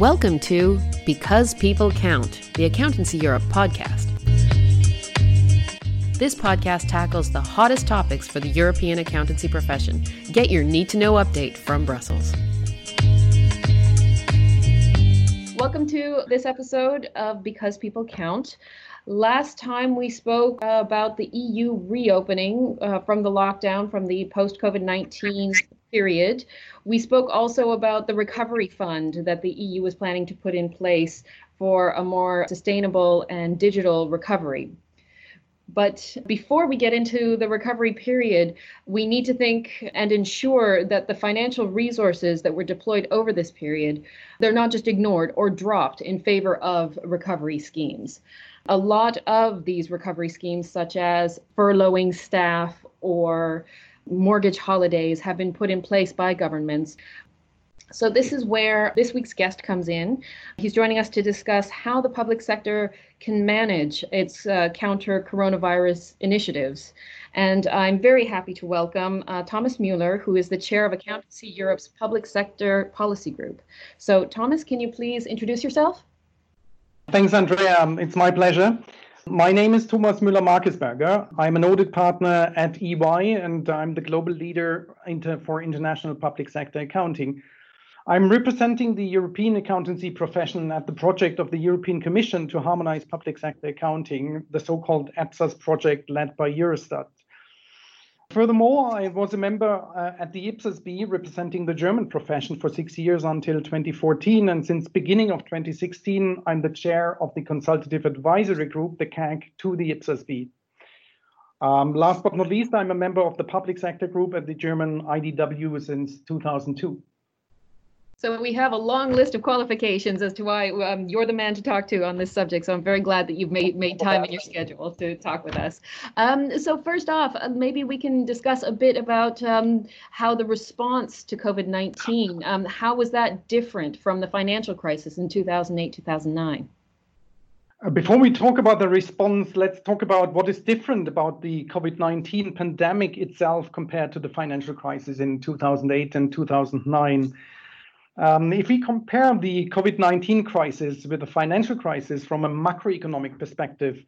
Welcome to Because People Count, the Accountancy Europe podcast. This podcast tackles the hottest topics for the European accountancy profession. Get your need to know update from Brussels. Welcome to this episode of Because People Count. Last time we spoke about the EU reopening uh, from the lockdown, from the post COVID 19 period. We spoke also about the recovery fund that the EU was planning to put in place for a more sustainable and digital recovery. But before we get into the recovery period, we need to think and ensure that the financial resources that were deployed over this period, they're not just ignored or dropped in favor of recovery schemes. A lot of these recovery schemes, such as furloughing staff or mortgage holidays, have been put in place by governments so, this is where this week's guest comes in. He's joining us to discuss how the public sector can manage its uh, counter coronavirus initiatives. And I'm very happy to welcome uh, Thomas Mueller, who is the chair of Accountancy Europe's Public Sector Policy Group. So, Thomas, can you please introduce yourself? Thanks, Andrea. It's my pleasure. My name is Thomas Müller-Marqués Berger. I'm an audit partner at EY, and I'm the global leader for international public sector accounting. I'm representing the European accountancy profession at the project of the European Commission to harmonize public sector accounting, the so called EPSAS project led by Eurostat. Furthermore, I was a member uh, at the IPSASB representing the German profession for six years until 2014. And since beginning of 2016, I'm the chair of the consultative advisory group, the CAG, to the IPSASB. Um, last but not least, I'm a member of the public sector group at the German IDW since 2002. So we have a long list of qualifications as to why um, you're the man to talk to on this subject. So I'm very glad that you've made made time in your schedule to talk with us. Um, so first off, uh, maybe we can discuss a bit about um, how the response to COVID-19, um, how was that different from the financial crisis in 2008, 2009? Uh, before we talk about the response, let's talk about what is different about the COVID 19 pandemic itself compared to the financial crisis in 2008 and 2009. Um, if we compare the COVID 19 crisis with the financial crisis from a macroeconomic perspective,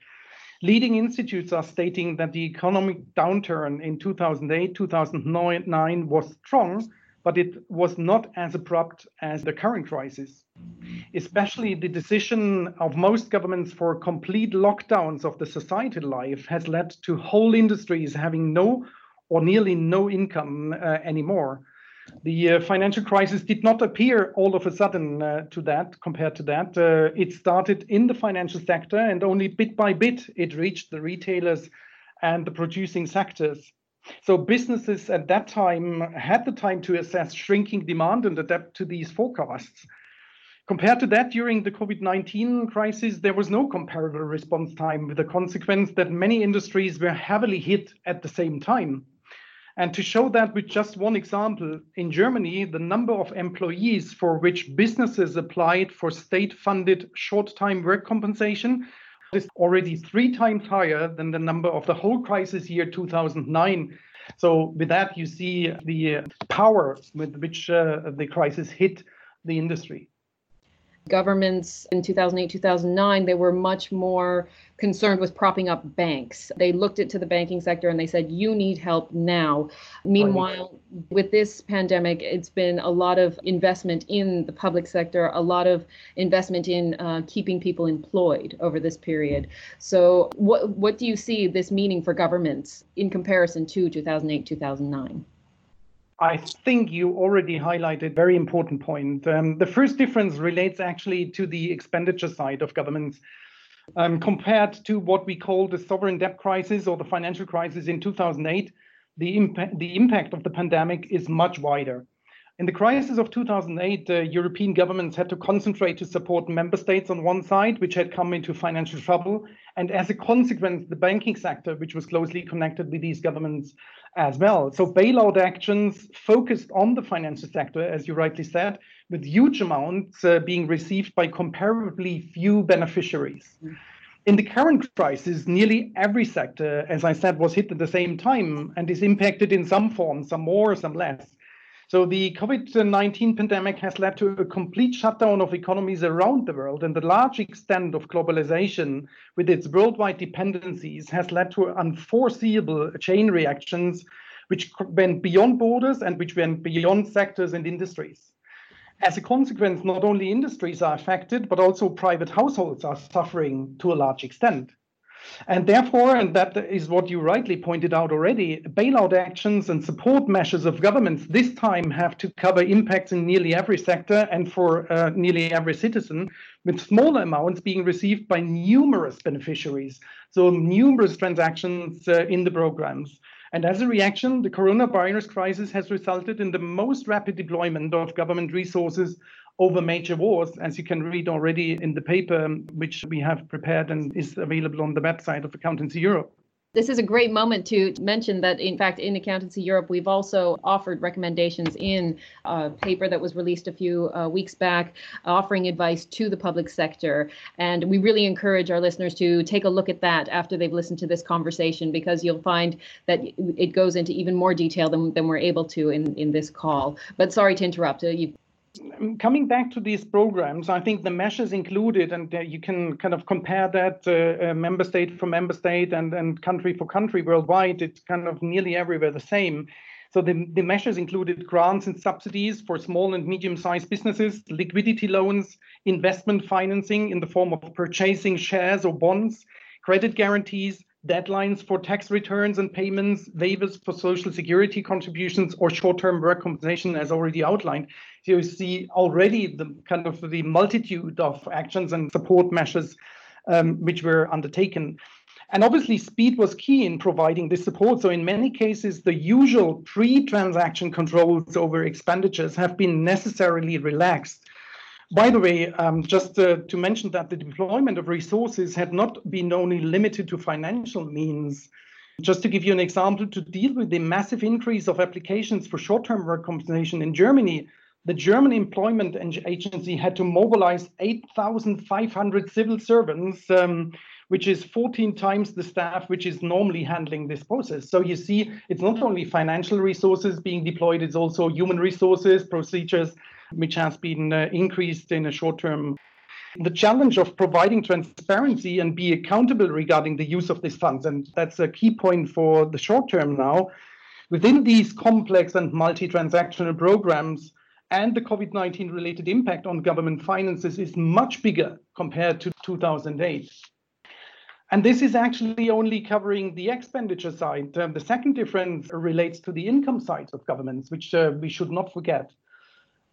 leading institutes are stating that the economic downturn in 2008 2009 was strong, but it was not as abrupt as the current crisis. Especially the decision of most governments for complete lockdowns of the societal life has led to whole industries having no or nearly no income uh, anymore the uh, financial crisis did not appear all of a sudden uh, to that, compared to that. Uh, it started in the financial sector, and only bit by bit it reached the retailers and the producing sectors. So businesses at that time had the time to assess shrinking demand and adapt to these forecasts. Compared to that, during the COVID 19 crisis, there was no comparable response time, with the consequence that many industries were heavily hit at the same time. And to show that with just one example, in Germany, the number of employees for which businesses applied for state funded short time work compensation is already three times higher than the number of the whole crisis year 2009. So, with that, you see the power with which uh, the crisis hit the industry governments in 2008 2009 they were much more concerned with propping up banks. They looked into the banking sector and they said you need help now. Meanwhile with this pandemic it's been a lot of investment in the public sector a lot of investment in uh, keeping people employed over this period. So what what do you see this meaning for governments in comparison to 2008 2009 I think you already highlighted a very important point. Um, the first difference relates actually to the expenditure side of governments. Um, compared to what we call the sovereign debt crisis or the financial crisis in 2008, the, impa- the impact of the pandemic is much wider. In the crisis of 2008, uh, European governments had to concentrate to support member states on one side, which had come into financial trouble, and as a consequence, the banking sector, which was closely connected with these governments, as well. So bailout actions focused on the financial sector, as you rightly said, with huge amounts uh, being received by comparably few beneficiaries. In the current crisis, nearly every sector, as I said, was hit at the same time and is impacted in some form, some more, some less. So the COVID-19 pandemic has led to a complete shutdown of economies around the world, and the large extent of globalization with its worldwide dependencies has led to unforeseeable chain reactions which went beyond borders and which went beyond sectors and industries. As a consequence, not only industries are affected, but also private households are suffering to a large extent. And therefore, and that is what you rightly pointed out already, bailout actions and support measures of governments this time have to cover impacts in nearly every sector and for uh, nearly every citizen, with smaller amounts being received by numerous beneficiaries. So, numerous transactions uh, in the programs. And as a reaction, the coronavirus crisis has resulted in the most rapid deployment of government resources over major wars, as you can read already in the paper which we have prepared and is available on the website of Accountancy Europe. This is a great moment to mention that, in fact, in Accountancy Europe, we've also offered recommendations in a paper that was released a few uh, weeks back, offering advice to the public sector. And we really encourage our listeners to take a look at that after they've listened to this conversation, because you'll find that it goes into even more detail than, than we're able to in, in this call. But sorry to interrupt. Uh, you coming back to these programs, I think the measures included, and uh, you can kind of compare that uh, uh, member state for member state and, and country for country worldwide, it's kind of nearly everywhere the same. So the, the measures included grants and subsidies for small and medium-sized businesses, liquidity loans, investment financing in the form of purchasing shares or bonds, credit guarantees, deadlines for tax returns and payments, waivers for social security contributions, or short-term work compensation, as already outlined. You see already the kind of the multitude of actions and support measures um, which were undertaken. And obviously, speed was key in providing this support. So, in many cases, the usual pre transaction controls over expenditures have been necessarily relaxed by the way, um, just uh, to mention that the deployment of resources had not been only limited to financial means. Just to give you an example, to deal with the massive increase of applications for short term work compensation in Germany, the German Employment Agency had to mobilize 8,500 civil servants, um, which is 14 times the staff which is normally handling this process. So you see, it's not only financial resources being deployed, it's also human resources, procedures, which has been uh, increased in a short term. The challenge of providing transparency and be accountable regarding the use of these funds, and that's a key point for the short term now. Within these complex and multi transactional programs, and the COVID 19 related impact on government finances is much bigger compared to 2008. And this is actually only covering the expenditure side. Um, the second difference relates to the income side of governments, which uh, we should not forget.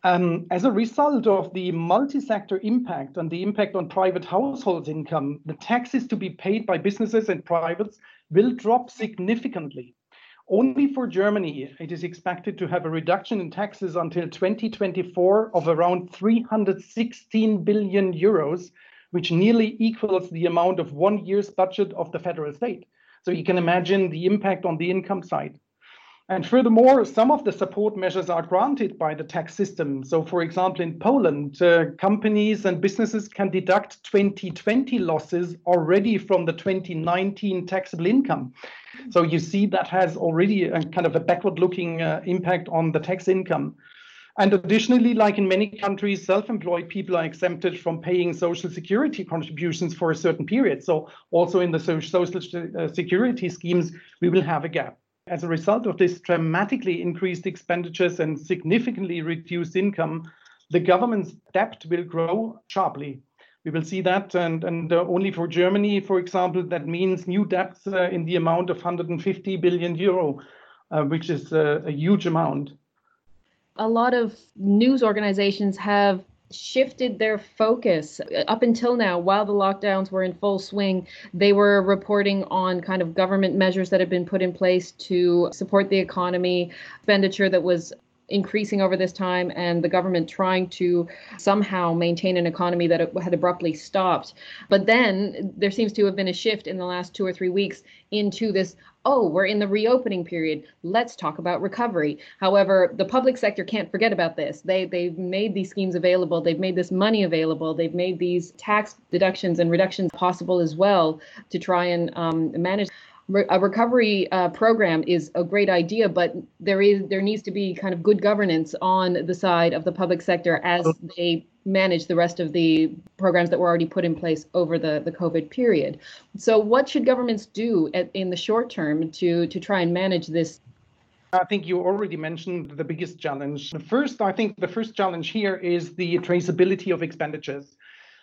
Um, as a result of the multi-sector impact and the impact on private households' income, the taxes to be paid by businesses and privates will drop significantly. Only for Germany, it is expected to have a reduction in taxes until 2024 of around 316 billion euros, which nearly equals the amount of one year's budget of the federal state. So you can imagine the impact on the income side. And furthermore, some of the support measures are granted by the tax system. So, for example, in Poland, uh, companies and businesses can deduct 2020 losses already from the 2019 taxable income. So, you see that has already a kind of a backward looking uh, impact on the tax income. And additionally, like in many countries, self employed people are exempted from paying social security contributions for a certain period. So, also in the social uh, security schemes, we will have a gap. As a result of this dramatically increased expenditures and significantly reduced income, the government's debt will grow sharply. We will see that, and, and uh, only for Germany, for example, that means new debts uh, in the amount of 150 billion euro, uh, which is uh, a huge amount. A lot of news organizations have shifted their focus up until now while the lockdowns were in full swing they were reporting on kind of government measures that had been put in place to support the economy expenditure that was increasing over this time and the government trying to somehow maintain an economy that had abruptly stopped. But then there seems to have been a shift in the last two or three weeks into this oh, we're in the reopening period. Let's talk about recovery. However, the public sector can't forget about this. They they've made these schemes available. They've made this money available. They've made these tax deductions and reductions possible as well to try and um, manage a recovery uh, program is a great idea, but there is there needs to be kind of good governance on the side of the public sector as they manage the rest of the programs that were already put in place over the, the COVID period. So, what should governments do at, in the short term to to try and manage this? I think you already mentioned the biggest challenge. The first, I think, the first challenge here is the traceability of expenditures.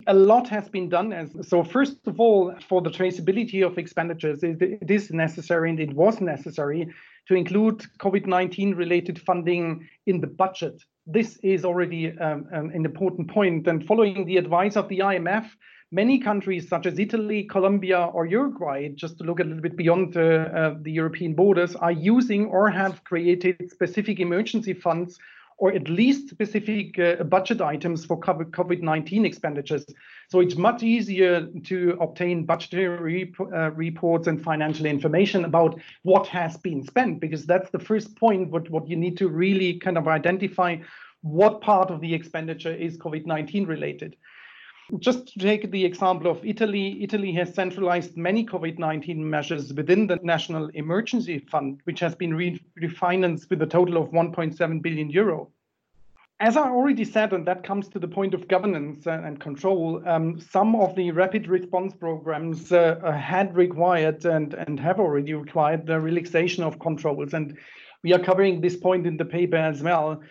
A lot has been done. As, so, first of all, for the traceability of expenditures, it, it is necessary and it was necessary to include COVID 19 related funding in the budget. This is already um, um, an important point. And following the advice of the IMF, many countries such as Italy, Colombia, or Uruguay, just to look a little bit beyond uh, uh, the European borders, are using or have created specific emergency funds or at least specific uh, budget items for COVID 19 expenditures. So it's much easier to obtain budgetary uh, reports and financial information about what has been spent, because that's the first point, what, what you need to really kind of identify what part of the expenditure is COVID 19 related. Just to take the example of Italy, Italy has centralized many COVID 19 measures within the National Emergency Fund, which has been re- refinanced with a total of 1.7 billion euro. As I already said, and that comes to the point of governance and control, um, some of the rapid response programs uh, uh, had required and, and have already required the relaxation of controls. And we are covering this point in the paper as well.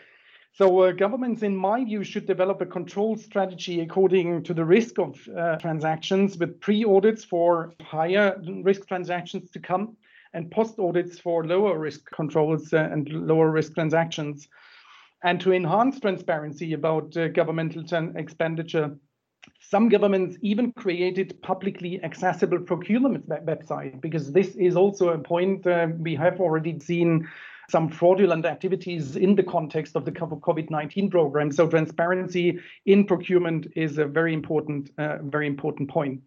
So uh, governments, in my view, should develop a control strategy according to the risk of uh, transactions with pre-audits for higher risk transactions to come and post-audits for lower risk controls uh, and lower risk transactions. And to enhance transparency about uh, governmental expenditure, some governments even created publicly accessible procurement website because this is also a point uh, we have already seen some fraudulent activities in the context of the COVID-19 program. So transparency in procurement is a very important, uh, very important point.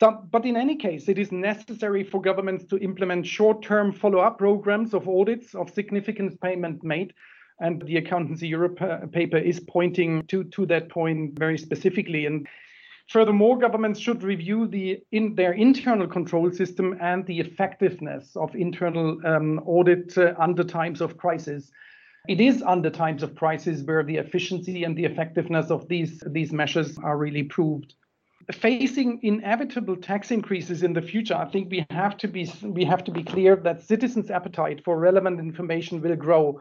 So, but in any case, it is necessary for governments to implement short-term follow-up programs of audits of significant payment made. And the Accountancy Europe uh, paper is pointing to, to that point very specifically. And Furthermore, governments should review the, in their internal control system and the effectiveness of internal um, audit uh, under times of crisis. It is under times of crisis where the efficiency and the effectiveness of these, these measures are really proved. Facing inevitable tax increases in the future, I think we have to be we have to be clear that citizens' appetite for relevant information will grow,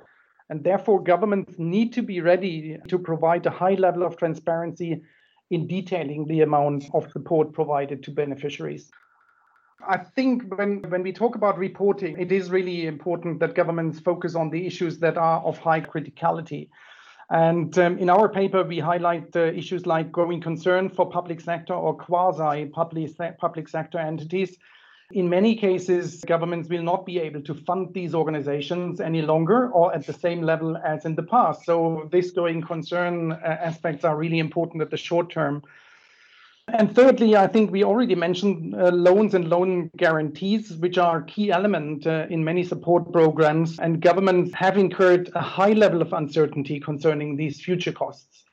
and therefore governments need to be ready to provide a high level of transparency in detailing the amount of support provided to beneficiaries. I think when, when we talk about reporting, it is really important that governments focus on the issues that are of high criticality. And um, in our paper, we highlight uh, issues like going concern for public sector or quasi public sector entities in many cases, governments will not be able to fund these organizations any longer or at the same level as in the past. So, this going concern uh, aspects are really important at the short term. And thirdly, I think we already mentioned uh, loans and loan guarantees, which are a key element uh, in many support programs. And governments have incurred a high level of uncertainty concerning these future costs.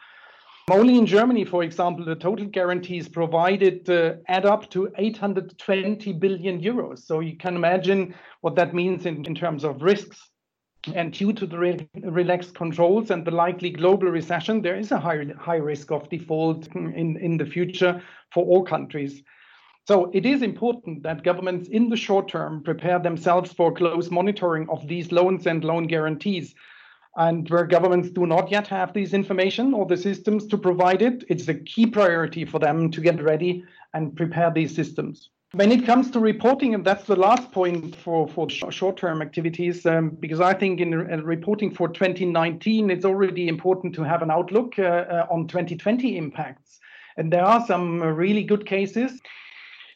Only in Germany, for example, the total guarantees provided uh, add up to 820 billion euros. So you can imagine what that means in, in terms of risks. And due to the re- relaxed controls and the likely global recession, there is a high, high risk of default in, in the future for all countries. So it is important that governments in the short term prepare themselves for close monitoring of these loans and loan guarantees and where governments do not yet have this information or the systems to provide it, it's a key priority for them to get ready and prepare these systems. When it comes to reporting, and that's the last point for, for short term activities, um, because I think in reporting for 2019, it's already important to have an outlook uh, uh, on 2020 impacts. And there are some really good cases.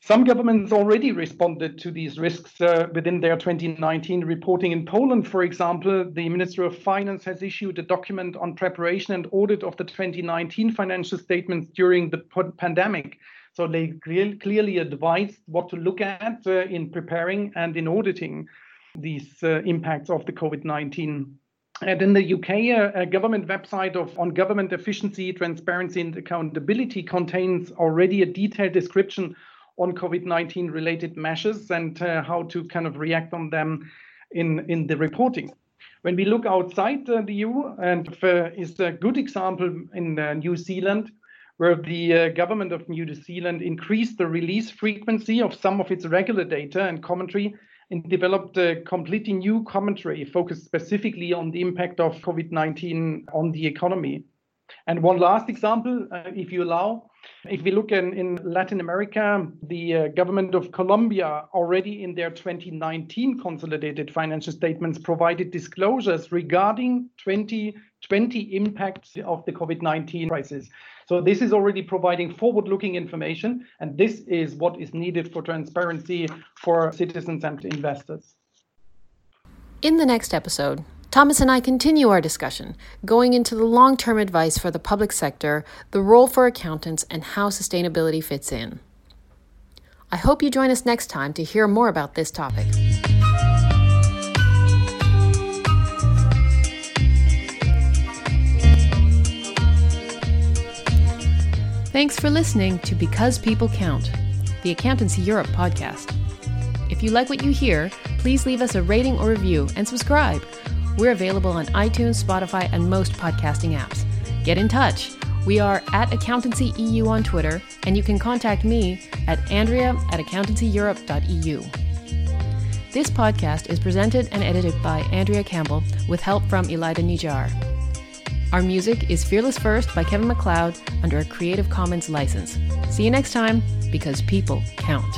Some governments already responded to these risks uh, within their 2019 reporting. In Poland, for example, the Ministry of Finance has issued a document on preparation and audit of the 2019 financial statements during the pandemic. So they clearly advised what to look at uh, in preparing and in auditing these uh, impacts of the COVID 19 and in the UK, a, a, government website of on government efficiency, transparency, and accountability contains already a detailed description on COVID-19 related measures and uh, how to kind of react on them in, in the reporting. When we look outside uh, the EU, and uh, is a good example in uh, New Zealand, where the uh, government of New Zealand increased the release frequency of some of its regular data and commentary and developed a completely new commentary focused specifically on the impact of COVID 19 on the economy. And one last example, uh, if you allow, if we look in, in Latin America, the uh, government of Colombia already in their 2019 consolidated financial statements provided disclosures regarding 2020 impacts of the COVID 19 crisis. So this is already providing forward-looking information, and this is what is needed for transparency for citizens and investors. In the next episode, Thomas and I continue our discussion, going into the long term advice for the public sector, the role for accountants, and how sustainability fits in. I hope you join us next time to hear more about this topic. Thanks for listening to Because People Count, the Accountancy Europe podcast. If you like what you hear, please leave us a rating or review and subscribe. We're available on iTunes, Spotify, and most podcasting apps. Get in touch. We are at Accountancy EU on Twitter, and you can contact me at Andrea at accountancyeurope.eu. This podcast is presented and edited by Andrea Campbell with help from Elida Nijar. Our music is Fearless First by Kevin MacLeod under a Creative Commons license. See you next time, because people count.